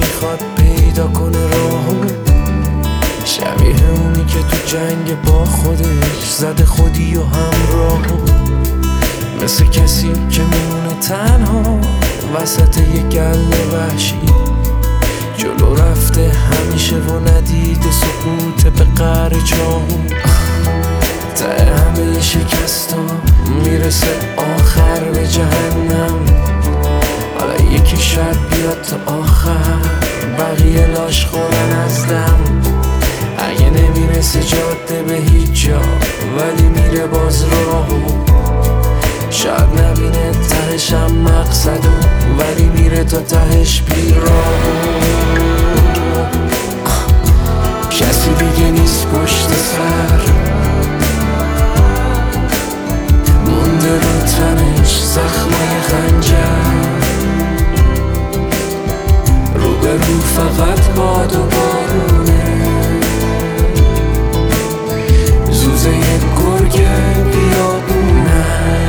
می‌خواد پیدا کنه راهو. شبیه اونی که تو جنگ با خودش زده خودی و همراهو. مثل کسی که میمونه تنها وسط یه گل وحشی. جلو رفته همیشه و ندید سکوت به قر جاهو. ته همه شکست می‌رسه آخر به جهنم. حالا یکی شب بیاد تا آخر. بقیه لاش خورن دم اگه نمی‌رسه جاده به هیچ جا ولی میره باز راهو شاید نبینه تهش هم مقصدو ولی میره تا تهش بیراهو کسی دیگه نیست پشت رو فقط باد و بارونه. زوزه گرگ بیابونه.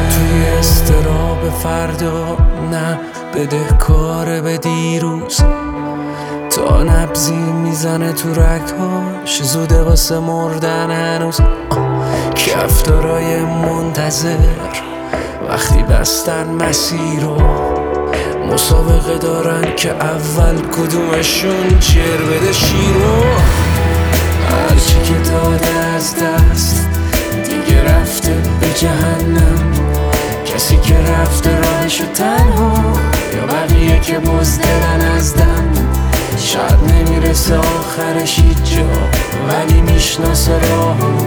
توی استراب فردا نه بده کار به دیروز. تا نبزی می‌زنه تو رگهاش زوده واسه مردن هنوز. کفتارای منتظر وقتی بستن مسیر رو. مسابقه دارن که اول کدومشون چیر بده شیرو هرچی که داده از دست دیگه رفته به جهنم. کسی که رفته راهشو تنها یا بقیه که بزدلن از دم. شاید نمی‌رسه آخرش جا ولی می‌شناسه راهو.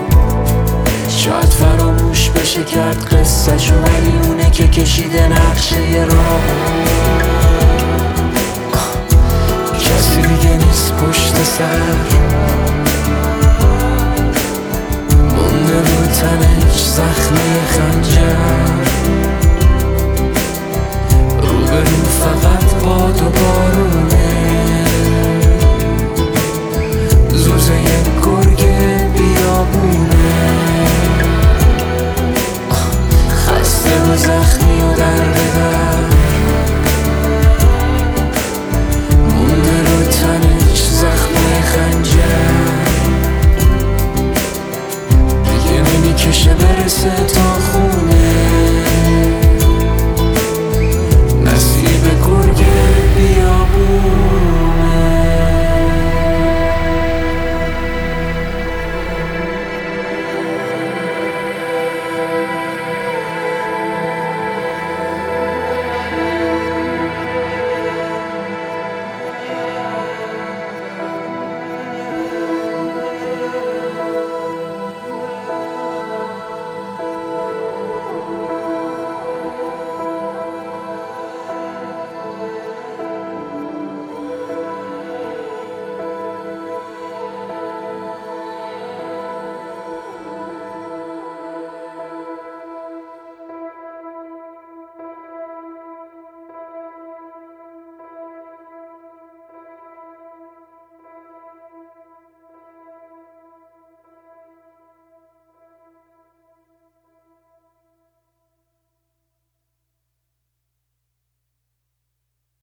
شاید فراموش بشه کرد قصهشو ولی اونه که کشیده نقشه راه دیگه نیست پشت سر. مونده رو تنش زخمی.